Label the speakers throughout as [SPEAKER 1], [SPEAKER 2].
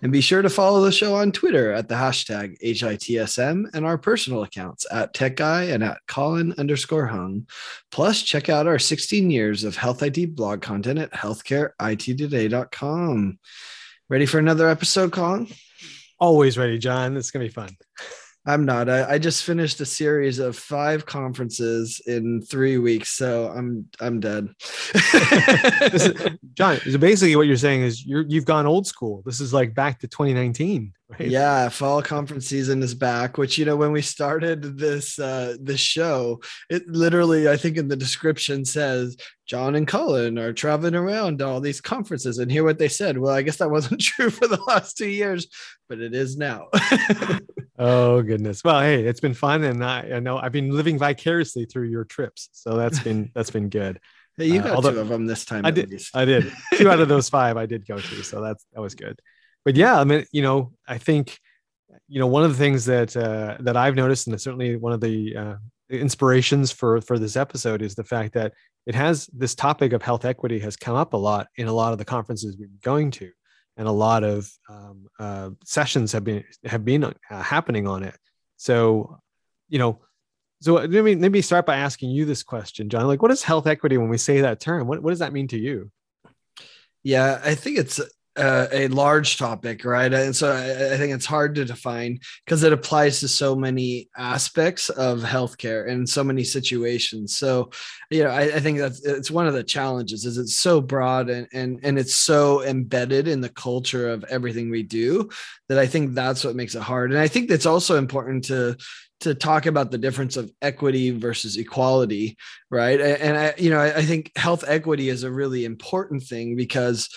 [SPEAKER 1] And be sure to follow the show on Twitter at the hashtag HITSM and our personal accounts at Tech Guy and at Colin underscore Hung. Plus, check out our 16 years of health IT blog content at healthcareittoday.com. Ready for another episode, Colin?
[SPEAKER 2] Always ready, John. It's going to be fun.
[SPEAKER 1] I'm not. I, I, just finished a series of five conferences in three weeks, so I'm I'm dead.
[SPEAKER 2] is, John, so basically what you're saying is you're you've gone old school. This is like back to 2019.
[SPEAKER 1] Right? Yeah, fall conference season is back. Which you know, when we started this uh, this show, it literally, I think, in the description says John and Colin are traveling around all these conferences, and hear what they said. Well, I guess that wasn't true for the last two years, but it is now.
[SPEAKER 2] oh goodness! Well, hey, it's been fun, and I, I know I've been living vicariously through your trips, so that's been that's been good.
[SPEAKER 1] Hey, you uh, got uh, two of them this time.
[SPEAKER 2] I did. Least. I did. Two out of those five I did go to, so that's that was good but yeah, I mean, you know, I think, you know, one of the things that uh, that I've noticed, and certainly one of the uh, inspirations for for this episode, is the fact that it has this topic of health equity has come up a lot in a lot of the conferences we've been going to, and a lot of um, uh, sessions have been have been uh, happening on it. So, you know, so let me let me start by asking you this question, John. Like, what is health equity when we say that term? What what does that mean to you?
[SPEAKER 1] Yeah, I think it's uh, a large topic, right? And so I, I think it's hard to define because it applies to so many aspects of healthcare and so many situations. So, you know, I, I think that's it's one of the challenges is it's so broad and and and it's so embedded in the culture of everything we do that I think that's what makes it hard. And I think it's also important to to talk about the difference of equity versus equality right and i you know I, think health equity is a really important thing because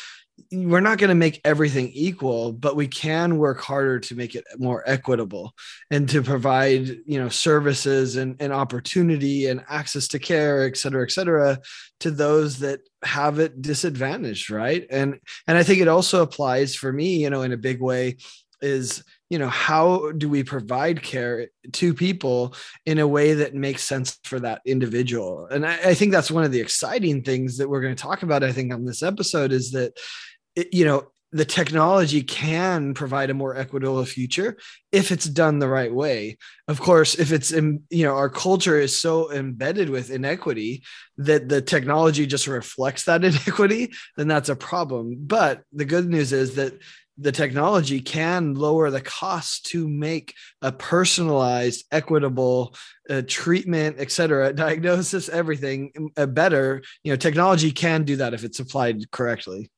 [SPEAKER 1] we're not going to make everything equal but we can work harder to make it more equitable and to provide you know services and, and opportunity and access to care et cetera et cetera to those that have it disadvantaged right? And and i think it also applies for me you know in a big way is you know how do we provide care to people in a way that makes sense for that individual? And I, I, think that's one of the exciting things that we're going to talk about i think on this episode is that you know the technology can provide a more equitable future if it's done the right way. Of course if it's in you know our culture is so embedded with inequity that the technology just reflects that inequity then that's a problem. But the good news is that the technology can lower the cost to make a personalized equitable uh, treatment et cetera diagnosis everything uh, better. You know technology can do that if it's applied correctly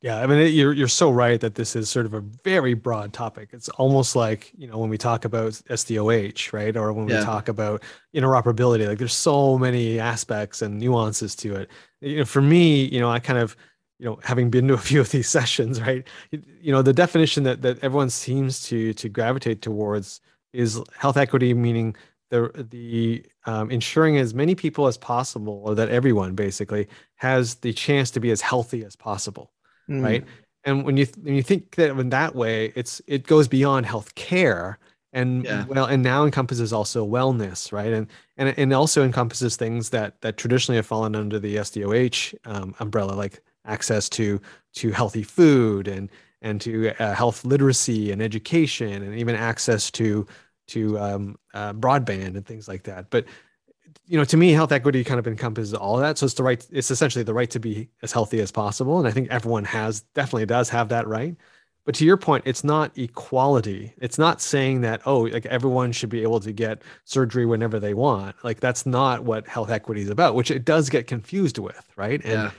[SPEAKER 2] yeah, I mean, you're you're so right that this is sort of a very broad topic. It's almost like you know when we talk about SDOH, right, or when yeah. we talk about interoperability. Like, there's so many aspects and nuances to it. You know, for me, you know, I kind of, you know, having been to a few of these sessions, right, you know, the definition that that everyone seems to to gravitate towards is health equity, meaning the the um, ensuring as many people as possible, or that everyone basically has the chance to be as healthy as possible mm. right? And when you when you think that in that way, it's it goes beyond health care and yeah. well and now encompasses also wellness right and and and also encompasses things that that traditionally have fallen under the SDOH um, umbrella like access to to healthy food and and to uh, health literacy and education and even access to to um, uh, broadband and things like that but you know, to me, health equity kind of encompasses all of that. So it's the right, it's essentially the right to be as healthy as possible. And I think everyone has definitely does have that right. But to your point, it's not equality. It's not saying that, oh, like everyone should be able to get surgery whenever they want. Like that's not what health equity is about, which it does get confused with, right? And yeah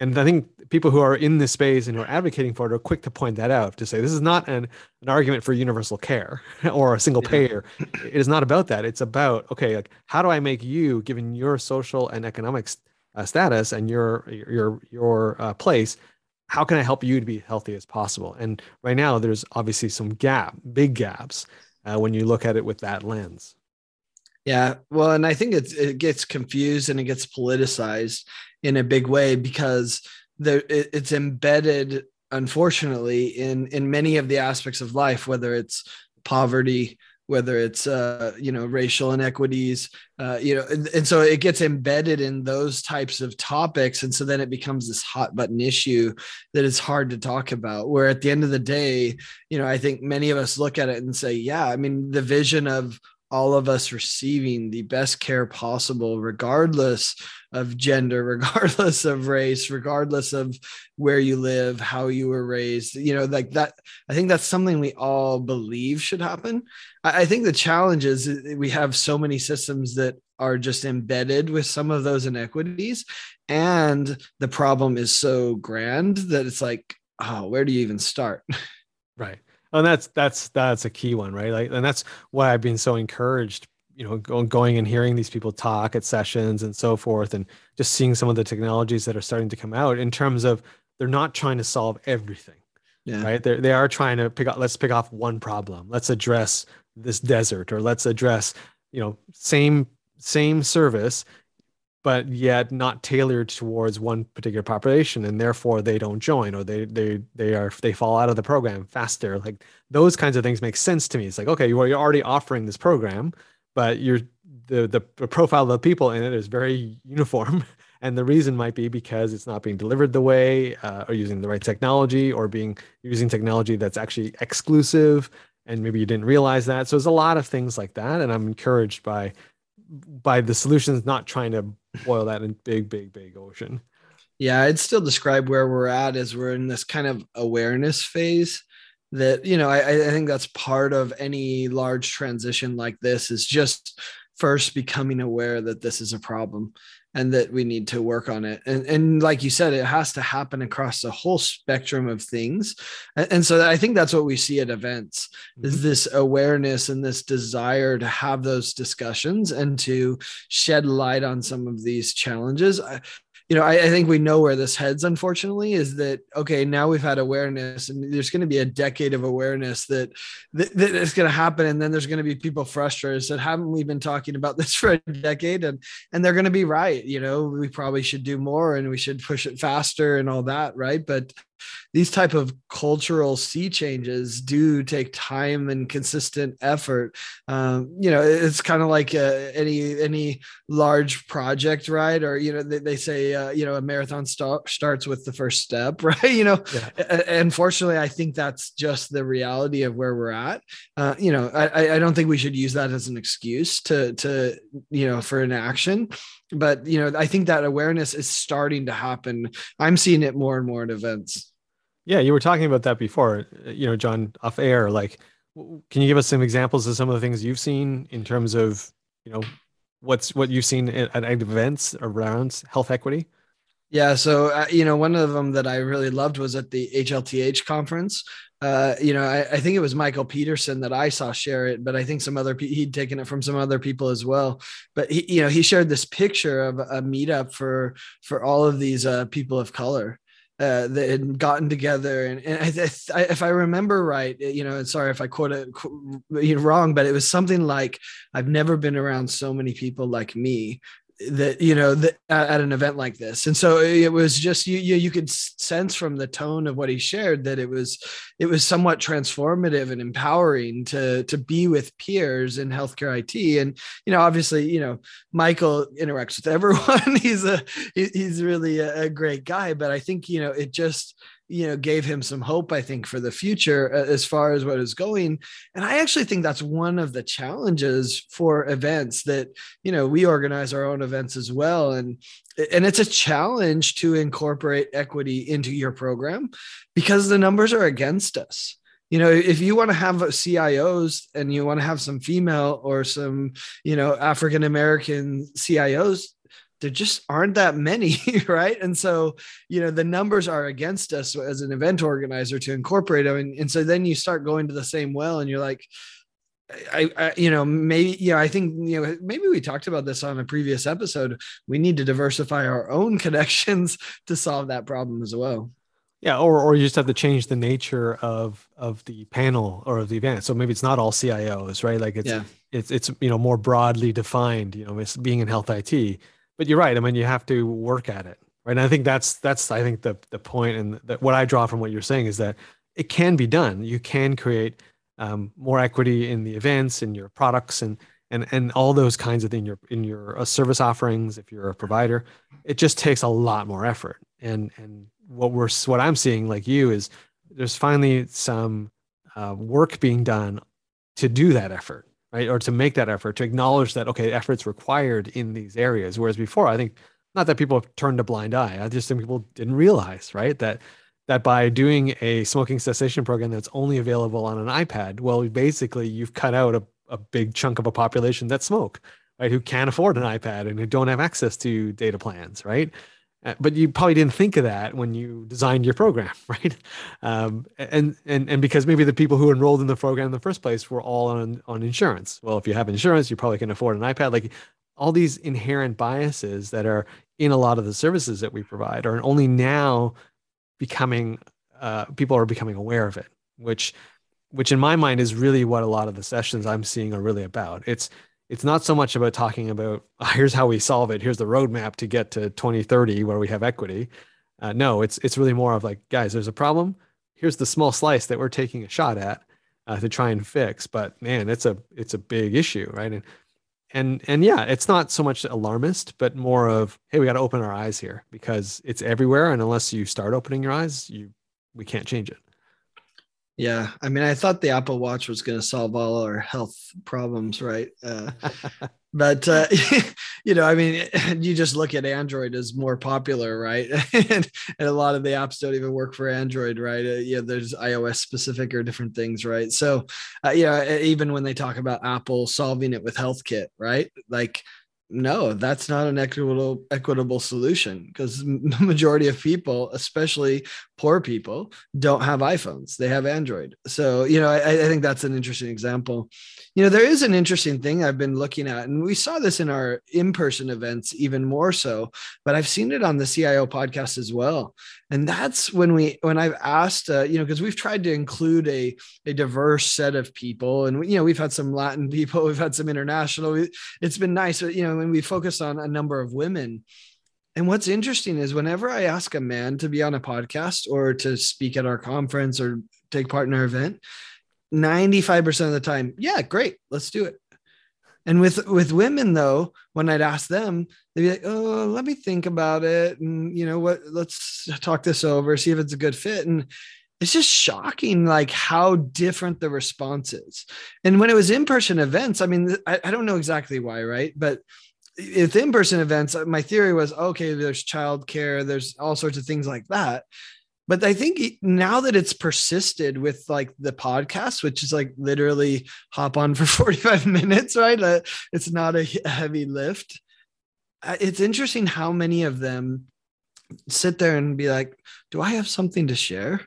[SPEAKER 2] and I think people who are in this space and who are advocating for it are quick to point that out to say this is not an, an argument for universal care or a single payer. It is not about that. It's about okay, like how do I make you, given your social and economic uh, status and your your your uh, place, how can I help you to be healthy as possible? And right now, there's obviously some gap, big gaps, uh, when you look at it with that lens.
[SPEAKER 1] Yeah, well, and I think it's it gets confused and it gets politicized in a big way because there it, it's embedded, unfortunately, in in many of the aspects of life, whether it's poverty, whether it's uh, you know racial inequities uh, you know and, and, so it gets embedded in those types of topics. And so then it becomes this hot button issue that is hard to talk about where at the end of the day you know i think many of us look at it and say yeah i mean the vision of all of us receiving the best care possible, regardless of gender, regardless of race, regardless of where you live, how you were raised. You know, like that. I think that's something we all believe should happen. I, think the challenge is uh, uh, we have so many systems that are just embedded with some of those inequities. And the problem is so grand that it's like, oh, where do you even start?
[SPEAKER 2] Right and that's that's that's a key one right? Like and that's why i've been so encouraged you know going and hearing these people talk at sessions and so forth and just seeing some of the technologies that are starting to come out in terms of they're not trying to solve everything yeah. right? They're, they are trying to pick up let's pick off one problem. Let's address this desert or let's address you know same same service but yet not tailored towards one particular population and therefore they don't join or they they they are they fall out of the program faster. Like those kinds of things make sense to me. It's like okay well you're already offering this program but you're the the profile of the people in it is very uniform and the reason might be because it's not being delivered the way uh, or using the right technology or being using technology that's actually exclusive and maybe you didn't realize that. So there's a lot of things like that and i'm encouraged by by the solutions not trying to boil that in big big big ocean.
[SPEAKER 1] Yeah i'd still describe where we're at as we're in this kind of awareness phase that you know I, I think that's part of any large transition like this is just first becoming aware that this is a problem and that we need to work on it. And, and like you said, it has to happen across the whole spectrum of things. And, and so I think that's what we see at events mm-hmm. is this awareness and this desire to have those discussions and to shed light on some of these challenges. I, you know, I, I, think we know where this heads, unfortunately, is that okay, now we've had awareness and there's going to be a decade of awareness that, that, that is going to happen. And then there's going to be people frustrated that haven't we been talking about this for a decade? And and they're going to be right. You know, we probably should do more and we should push it faster and all that, right? But these type of cultural sea changes do take time and consistent effort. Um, you know it's kind of like uh, any any large project right? Or you know they, they say uh, you know a marathon start, starts with the first step right? You know yeah. unfortunately i think that's just the reality of where we're at. Uh, you know I, I don't think we should use that as an excuse to to you know for an action but you know i think that awareness is starting to happen i'm seeing it more and more in events
[SPEAKER 2] yeah, you were talking about that before, you know, John, off air. Like, can you give us some examples of some of the things you've seen in terms of, you know, what's what you've seen at, at events around health equity?
[SPEAKER 1] Yeah, so uh, you know, one of them that I really loved was at the HLTH conference. Uh, you know, I, I, think it was Michael Peterson that I saw share it, but I think some other pe- he'd taken it from some other people as well. But he, you know, he shared this picture of a meetup for for all of these uh, people of color, uh, that had gotten together and, and I, I, if I remember right, you know, and sorry if I quote it wrong, but it was something like I've never been around so many people like me that you know that at an event like this. And so it was just you, you you could sense from the tone of what he shared that it was it was somewhat transformative and empowering to to be with peers in healthcare IT and you know obviously you know Michael interacts with everyone. He's a he's really a, great guy. But I think you know it just you know gave him some hope i think for the future uh, as far as what is going. And i actually think that's one of the challenges for events that you know we organize our own events as well. And and it's a challenge to incorporate equity into your program because the numbers are against us. You know if you want to have cios and you want to have some female or some you know african american cios there just aren't that many, right? And so, you know, the numbers are against us as an event organizer to incorporate them. And, and so then you start going to the same well and you're like, I, I, you know, maybe, yeah, I think, you know, maybe we talked about this on a previous episode. We need to diversify our own connections to solve that problem as well.
[SPEAKER 2] Yeah, or or you just have to change the nature of of the panel or of the event. So maybe it's not all CIOs, right? Like it's yeah. it's it's you know more broadly defined. You know, it's being in health IT. But you're right. I mean, you have to work at it, right? And I think that's that's I think the the point and that what I draw from what you're saying is that it can be done. You can create um, more equity in the events, in your products, and and and all those kinds of things in your in your uh, service offerings. If you're a provider, it just takes a lot more effort. And and what we're what I'm seeing, like you, is there's finally some uh, work being done to do that effort, right? Or to make that effort, to acknowledge that okay, effort's required in these areas. Whereas before, I think not that people have turned a blind eye. I just think people didn't realize, right, that that by doing a smoking cessation program that's only available on an iPad, well, basically you've cut out a, a big chunk of a population that smoke, right? Who can't afford an iPad and who don't have access to data plans, right? Uh, but you probably didn't think of that when you designed your program, right? Um, and and and because maybe the people who enrolled in the program in the first place were all on on insurance. Well, if you have insurance, you probably can afford an iPad. Like all these inherent biases that are in a lot of the services that we provide are only now becoming uh, people are becoming aware of it, which which in my mind is really what a lot of the sessions I'm seeing are really about. It's it's not so much about talking about here's how we solve it, here's the roadmap to get to 2030 where we have equity. Uh, no, it's it's really more of like, guys, there's a problem. Here's the small slice that we're taking a shot at uh, to try and fix. But man, it's a it's a big issue, right? And and and yeah it's not so much alarmist but more of hey we got to open our eyes here because it's everywhere and unless you start opening your eyes you we can't change it
[SPEAKER 1] yeah i mean i thought the apple watch was going to solve all our health problems right? Uh, but uh, you know i mean you just look at android as more popular right? And, and, a lot of the apps don't even work for android right? Uh, yeah there's ios specific or different things right? So uh, yeah even when they talk about apple solving it with healthkit right? Like no that's not an equitable equitable solution because the majority of people especially poor people don't have iphones. They have android. So you know I, I, think that's an interesting example. You know there is an interesting thing i've been looking at and we saw this in our in-person events even more so but i've seen it on the cio podcast as well. And that's when we when i've asked uh, you know because we've tried to include a a diverse set of people and you know we've had some latin people we've had some international it's been nice you know when we focus on a number of women and what's interesting is whenever i ask a man to be on a podcast or to speak at our conference or take part in our event 95% of the time yeah great let's do it and with with women though, when I'd ask them, they'd be like, "Oh, let me think about it, and you know what? Let's talk this over, see if it's a good fit." And it's just shocking, like how different the response is. And when it was in person events, I mean, I, I don't know exactly why, right? But if in person events, my theory was okay. There's childcare, there's all sorts of things like that but I think now that it's persisted with like the podcast, which is like literally hop on for 45 minutes, right? Uh, it's not a heavy lift. Uh, it's interesting how many of them sit there and be like, Do I have something to share?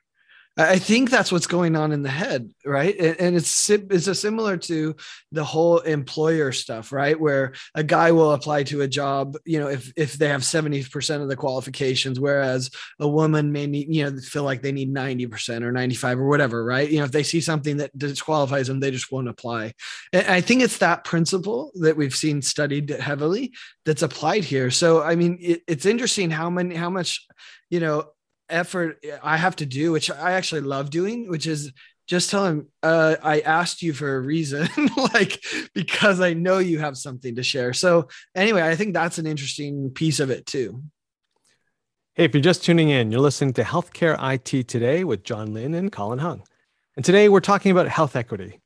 [SPEAKER 1] I think that's what's going on in the head, right? And it's it's a similar to the whole employer stuff, right? Where a guy will apply to a job, you know, if if they have seventy percent of the qualifications, whereas a woman may need, you know, feel like they need ninety percent or ninety five or whatever, right? You know, if they see something that disqualifies them, they just won't apply. And I think it's that principle that we've seen studied heavily that's applied here. So I mean, it, it's interesting how many how much you know effort I have to do, which I actually love doing, which is just tell him uh, I asked you for a reason, like because I know you have something to share. So anyway, I think that's an interesting piece of it too.
[SPEAKER 2] Hey, if you're just tuning in, you're listening to Healthcare IT Today with John Lynn and Colin Hung. And today we're talking about health equity.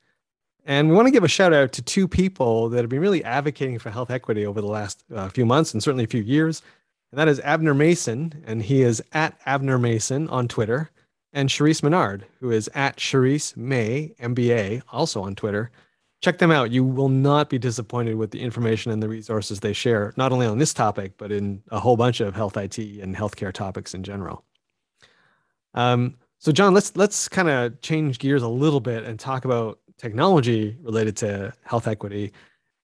[SPEAKER 2] And we want to give a shout out to two people that have been really advocating for health equity over the last uh, few months and certainly a few years and that is Abner Mason, and he is at Abner Mason on Twitter, and Cherise Menard, who is at Cherise May MBA, also on Twitter. Check them out. You will not be disappointed with the information and the resources they share, not only on this topic, but in a whole bunch of health IT and healthcare topics in general. Um, so, John, let's let's kind of change gears a little bit and talk about technology related to health equity.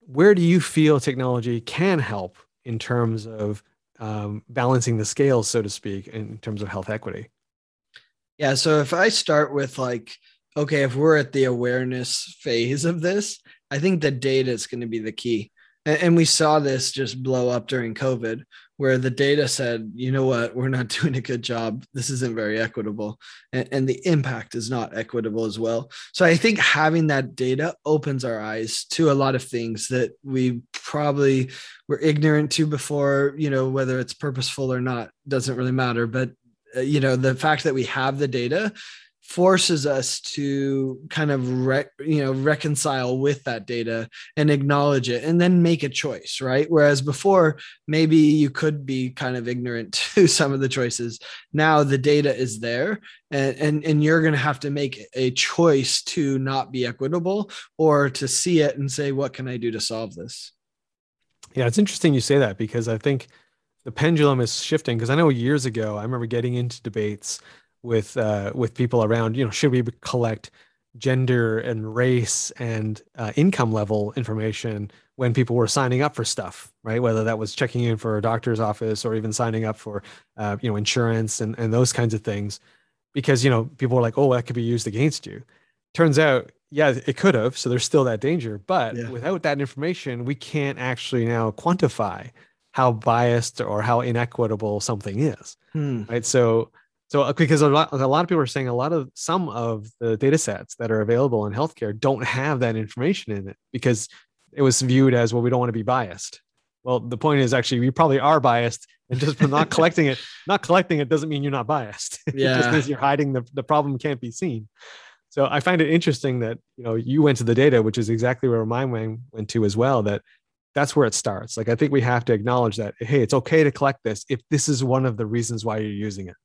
[SPEAKER 2] Where do you feel technology can help in terms of um, balancing the scales, so to speak, in terms of health equity?
[SPEAKER 1] Yeah. So if I start with like, okay, if we're at the awareness phase of this, I think the data is going to be the key. And, we saw this just blow up during COVID, where the data said, you know what, we're not doing a good job. This isn't very equitable. And, and, the impact is not equitable as well. So I think having that data opens our eyes to a lot of things that we probably were ignorant to before, you know, whether it's purposeful or not, doesn't really matter. But, uh, you know, the fact that we have the data forces us to kind of you know reconcile with that data and acknowledge it and then make a choice right? Whereas before maybe you could be kind of ignorant to some of the choices. Now the data is there and and, and you're going to have to make a choice to not be equitable or to see it and say what can i do to solve this?
[SPEAKER 2] Yeah it's interesting you say that because i think the pendulum is shifting because i know years ago i remember getting into debates with uh, with people around you know should we collect gender and race and uh, income level information when people were signing up for stuff right? Whether that was checking in for a doctor's office or even signing up for uh, you know insurance and, and those kinds of things. Because you know people were like oh that could be used against you. Turns out yeah it could have so there's still that danger. But yeah. without that information we can't actually now quantify how biased or how inequitable something is hmm. right? So so uh, because a lot, a lot of people are saying a lot of some of the data sets that are available in healthcare don't have that information in it because it was viewed as well we don't want to be biased. Well the point is actually we probably are biased and just for not collecting it not collecting it doesn't mean you're not biased. Yeah. just means you're hiding the, the problem can't be seen. So i find it interesting that you know you went to the data which is exactly where my mind went to as well that that's where it starts. Like i think we have to acknowledge that hey it's okay to collect this if this is one of the reasons why you're using it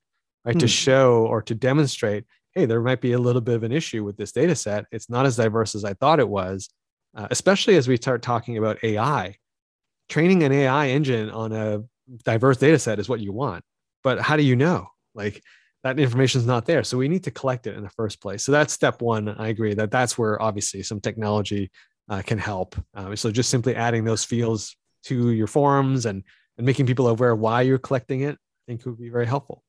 [SPEAKER 2] right? Hmm. To show or to demonstrate, hey, there might be a little bit of an issue with this data set. It's not as diverse as I thought it was, uh, especially as we start talking about AI. Training an AI engine on a diverse data set is what you want. But how do you know? Like that information is not there. So we need to collect it in the first place. So that's step one. I agree that that's where obviously some technology uh, can help. Um, so just simply adding those fields to your forms and, and making people aware why you're collecting it, I think would be very helpful.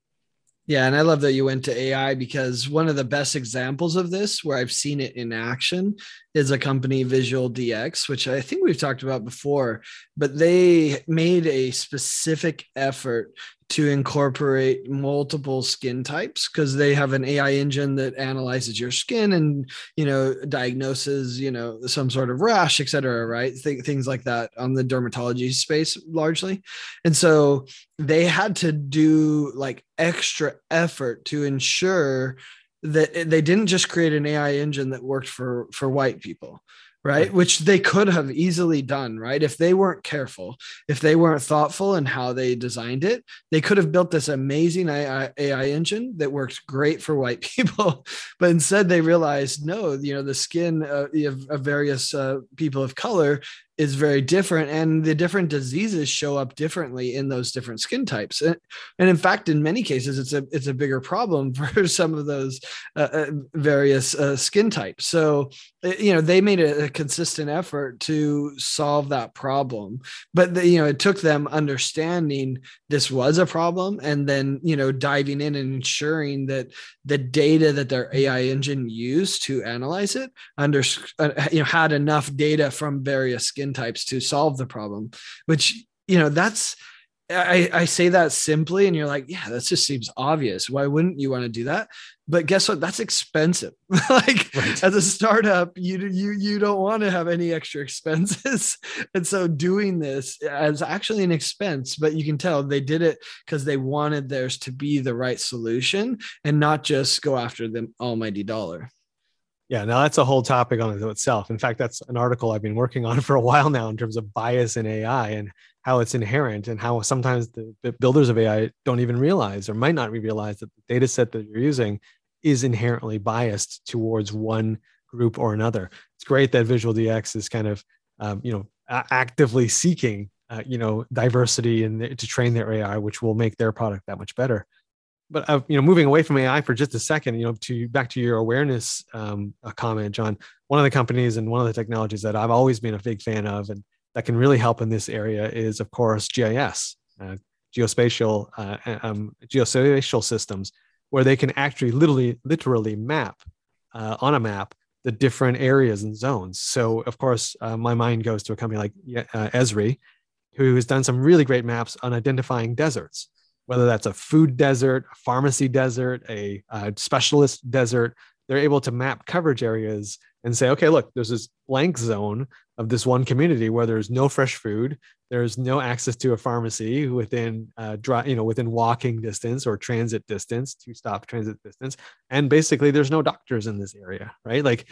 [SPEAKER 1] Yeah, and I love that you went to AI because one of the best examples of this, where I've seen it in action, is a company, VisualDx, which I think we've talked about before. But they made a specific effort to incorporate multiple skin types because they have an AI engine that analyzes your skin and you know diagnoses you know some sort of rash, et cetera, right? Th- things like that on the dermatology space largely, and so they had to do like extra effort to ensure that eh, they didn't just create an AI engine that worked for for white people right? Which they could have easily done, right? If they weren't careful, if they weren't thoughtful in how they designed it, they could have built this amazing AI, AI engine that works great for white people. but instead, they realized no, you know, the skin of, of various uh, people of color is very different and the different diseases show up differently in those different skin types. And, and in fact in many cases it's a it's a bigger problem for some of those uh, uh, various uh, skin types. So uh, you know they made a, a, consistent effort to solve that problem but the, you know it took them understanding this was a problem and then you know diving in and ensuring that the data that their ai engine used to analyze it under uh, you know had enough data from various skin types to solve the problem which you know that's I, I say that simply and you're like yeah that just seems obvious. Why wouldn't you want to do that? But guess what? That's expensive. Like right. as a startup you you you don't want to have any extra expenses. And so doing this is actually an expense but you can tell they did it because they wanted theirs to be the right solution and not just go after the almighty dollar
[SPEAKER 2] yeah, now that's a whole topic on itself. In fact, that's an article I've been working on for a while now in terms of bias in AI and how it's inherent and how sometimes the, builders of AI don't even realize or might not realize that the data set that you're using is inherently biased towards one group or another. It's great that VisualDx is kind of, um, you know, actively seeking, uh, you know, diversity and to train their AI, which will make their product that much better but uh, you know, moving away from AI for just a second, you know, to back to your awareness um, comment, John. One of the companies and one of the technologies that I've always been a big fan of, and that can really help in this area, is of course GIS, uh, geospatial, uh, um, geospatial systems. where they can actually literally literally map uh, on a map the different areas and zones. So of course, uh, my mind goes to a company like uh, Esri, who has done some really great maps on identifying deserts, whether that's a food desert, a pharmacy desert, a, a specialist desert. They're able to map coverage areas and say, okay, look, there's this blank zone of this one community where there's no fresh food, there's no access to a pharmacy within, uh, dry, you know, within walking distance or transit distance, two stop transit distance, and basically there's no doctors in this area, right? Like,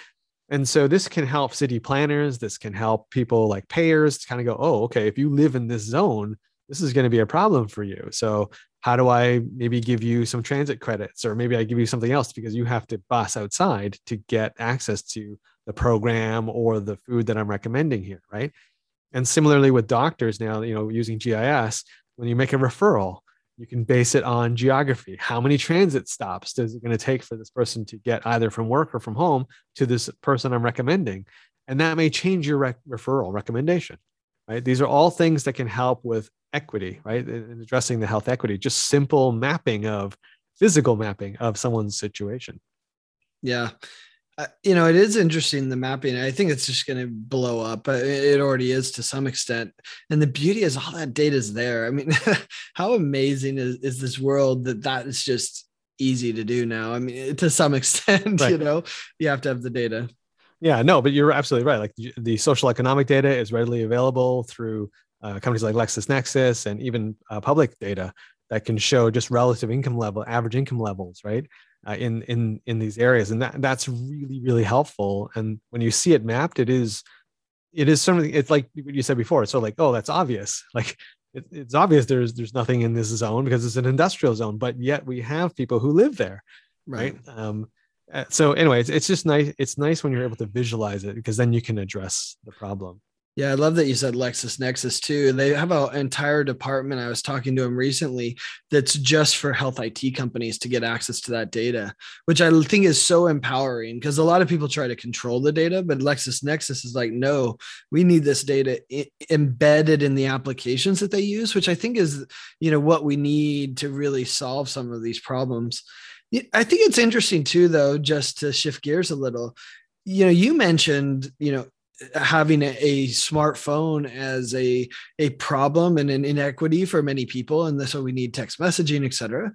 [SPEAKER 2] and so this can help city planners. This can help people like payers to kind of go, oh, okay, if you live in this zone, this is going to be a problem for you. So how do I maybe give you some transit credits or maybe I give you something else because you have to bus outside to get access to the program or the food that I'm recommending here, right? And similarly with doctors now, you know, using GIS, when you make a referral, you can base it on geography. How many transit stops is it going to take for this person to get either from work or from home to this person I'm recommending? And that may change your rec- referral recommendation, right? These are all things that can help with equity, right? In addressing the health equity, just simple mapping of physical mapping of someone's situation.
[SPEAKER 1] Yeah. Uh, you know, it is interesting the mapping. I think it's just going to blow up. It already is to some extent. And the beauty is all that data is there. I mean, how amazing is, is this world that that is just easy to do now? I mean, to some extent, right. you know, you have to have the data.
[SPEAKER 2] Yeah, no, but you're absolutely right. Like the social economic data is readily available through uh, companies like LexisNexis and even uh, public data that can show just relative income level, average income levels, right? Uh, in in in these areas, and that that's really really helpful. And when you see it mapped, it is it is something. It's like what you said before. It's so like, oh, that's obvious. Like it, it's obvious there's there's nothing in this zone because it's an industrial zone, but yet we have people who live there, right? right. Um, uh, so anyway, it's, it's just nice. It's nice when you're able to visualize it because then you can address the problem.
[SPEAKER 1] Yeah, I love that you said LexisNexis too. They have an entire department. I was talking to them recently that's just for health IT companies to get access to that data, which I think is so empowering because a lot of people try to control the data, but LexisNexis is like, no, we need this data I- embedded in the applications that they use, which I think is, you know, what we need to really solve some of these problems. I think it's interesting too, though, just to shift gears a little. You know, you mentioned, you know, having a, a, smartphone as a a problem and an inequity for many people and so we need text messaging etc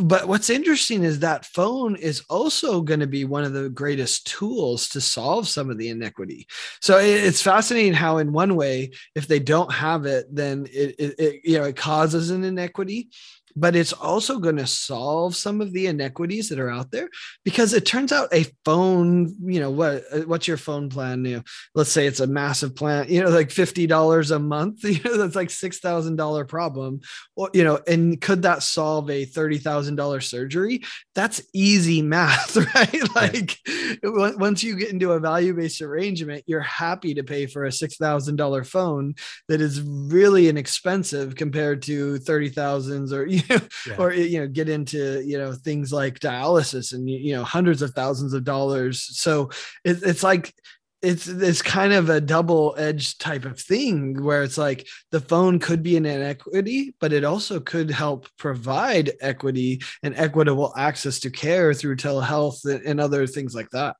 [SPEAKER 1] but what's interesting is that phone is also going to be one of the greatest tools to solve some of the inequity. So it's fascinating how in one way if they don't have it then it, it, it you know it causes an inequity but it's also going to solve some of the inequities that are out there because it turns out a phone, you know, what uh, what's your phone plan? You know, let's say it's a massive plan, you know, like fifty dollars a month. You know, that's like six thousand dollar problem. Or you know, and could that solve a thirty thousand dollar surgery? That's easy math, right? Like once you get into a value based arrangement, you're happy to pay for a six thousand dollar phone that is really inexpensive compared to thirty thousands or you yeah. or you know get into you know things like dialysis and you know hundreds of thousands of dollars. So it, it's like it's it's kind of a double-edged type of thing where it's like the phone could be an inequity but it also could help provide equity and equitable access to care through telehealth and other things like that.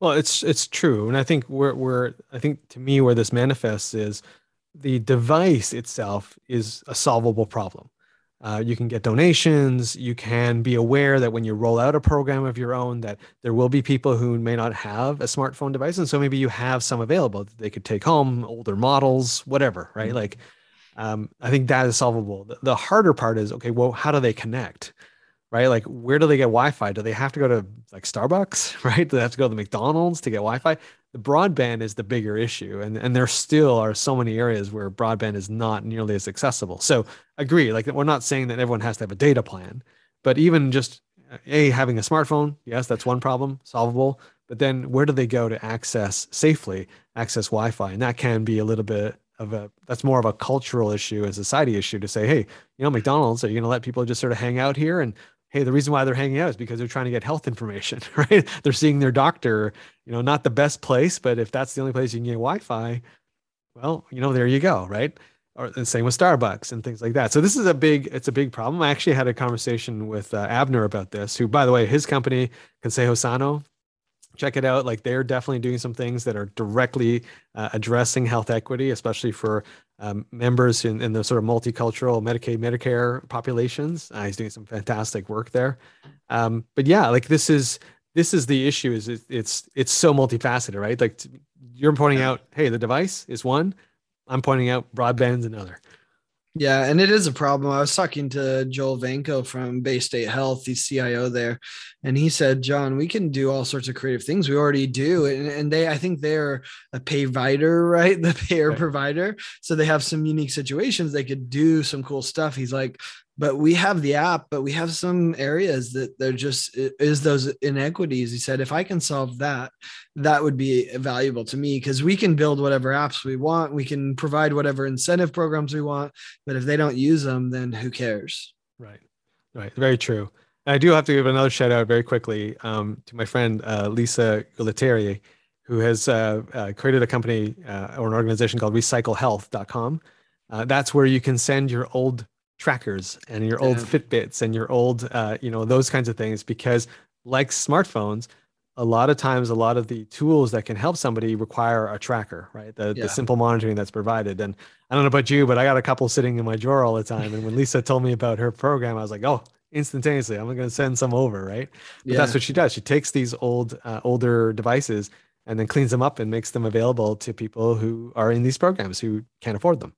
[SPEAKER 2] Well it's it's true. And i think we're, we're i think to me where this manifests is the device itself is a solvable problem uh, you can get donations. You can be aware that when you roll out a program of your own, that there will be people who may not have a smartphone device, and so maybe you have some available that they could take home, older models, whatever, right? Mm-hmm. Like, um, I think that is solvable. The, the harder part is okay. Well, how do they connect? Right? Like, where do they get Wi-Fi? Do they have to go to like Starbucks? Right? Do they have to go to the McDonald's to get Wi-Fi? the broadband is the bigger issue and, and there still are so many areas where broadband is not nearly as accessible so agree like we're not saying that everyone has to have a data plan but even just uh, a having a smartphone yes that's one problem solvable but then where do they go to access safely access wi-fi and that can be a little bit of a that's more of a cultural issue a society issue to say hey you know mcdonald's are you going to let people just sort of hang out here and hey the reason why they're hanging out is because they're trying to get health information right they're seeing their doctor you know not the best place but if that's the only place you can get wi-fi well you know there you go right or the same with Starbucks and things like that. So this is a big, it's a big problem. I actually had a conversation with uh, Abner about this, who, by the way, his company, Consejo Sano, check it out. Like they're definitely doing some things that are directly uh, addressing health equity, especially for um, members in, in the sort of multicultural Medicaid, Medicare populations. Uh, he's doing some fantastic work there. Um, but yeah, like this is this is the issue. Is it, it's it's so multifaceted, right? Like you're pointing out, hey, the device is one. I'm pointing out broadband's another.
[SPEAKER 1] Yeah, and it is a problem. I was talking to Joel Vengco from Baystate Health, the CIO there, and he said, "John, we can do all sorts of creative things. We already do, and, and they, I think they're a provider, right? The payer right. provider, so they have some unique situations. They could do some cool stuff." He's like, but we have the app but we have some areas that there just is those inequities. He said if i can solve that that would be valuable to me because we can build whatever apps we want. We can provide whatever incentive programs we want but if they don't use them then who cares?
[SPEAKER 2] Right. Right. Very true. I do have to give another shout out very quickly um, to my friend uh, lisa Gualtieri, who has uh, uh, created a company uh, or an organization called recyclehealth.com uh, that's where you can send your old trackers and your old Fitbits and your old, uh, you know, those kinds of things. Because like smartphones, a lot of times, a lot of the tools that can help somebody require a tracker, right? The, yeah. the simple monitoring that's provided. And I don't know about you, but I got a couple sitting in my drawer all the time. And when Lisa told me about her program, I was like, oh, instantaneously, I'm going to send some over, right? But yeah. that's what she does. She takes these old, uh, older devices and then cleans them up and makes them available to people who are in these programs who can't afford them.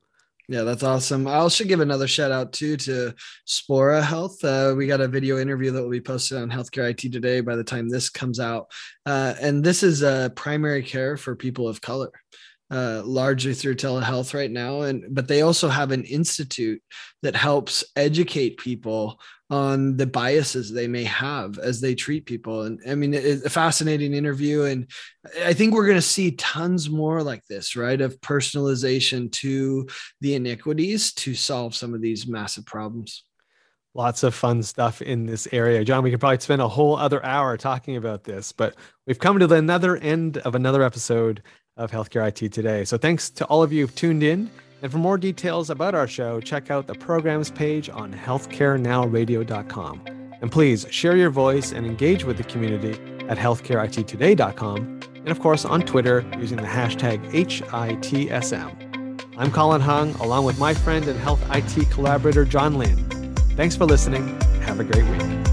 [SPEAKER 1] Yeah, that's awesome. I also give another shout out too to Spora Health. Uh, we got a video interview that will be posted on Healthcare IT today by the time this comes out. Uh, and this is a uh, primary care for people of color. Uh, largely through telehealth right now and but they also have an institute that helps educate people on the biases they may have as they treat people. And I mean, it's a fascinating interview. And I think we're going to see tons more like this, right? Of personalization to the iniquities to solve some of these massive problems.
[SPEAKER 2] Lots of fun stuff in this area. John, we could probably spend a whole other hour talking about this, but we've come to the another end of another episode of Healthcare IT today. So thanks to all of you who've tuned in. And for more details about our show, check out the programs page on healthcarenowradio.com. And please share your voice and engage with the community at healthcareittoday.com and, of course, on Twitter using the hashtag HITSM. I'm Colin Hung, along with my friend and health IT collaborator, John Lynn. Thanks for listening. Have a great week.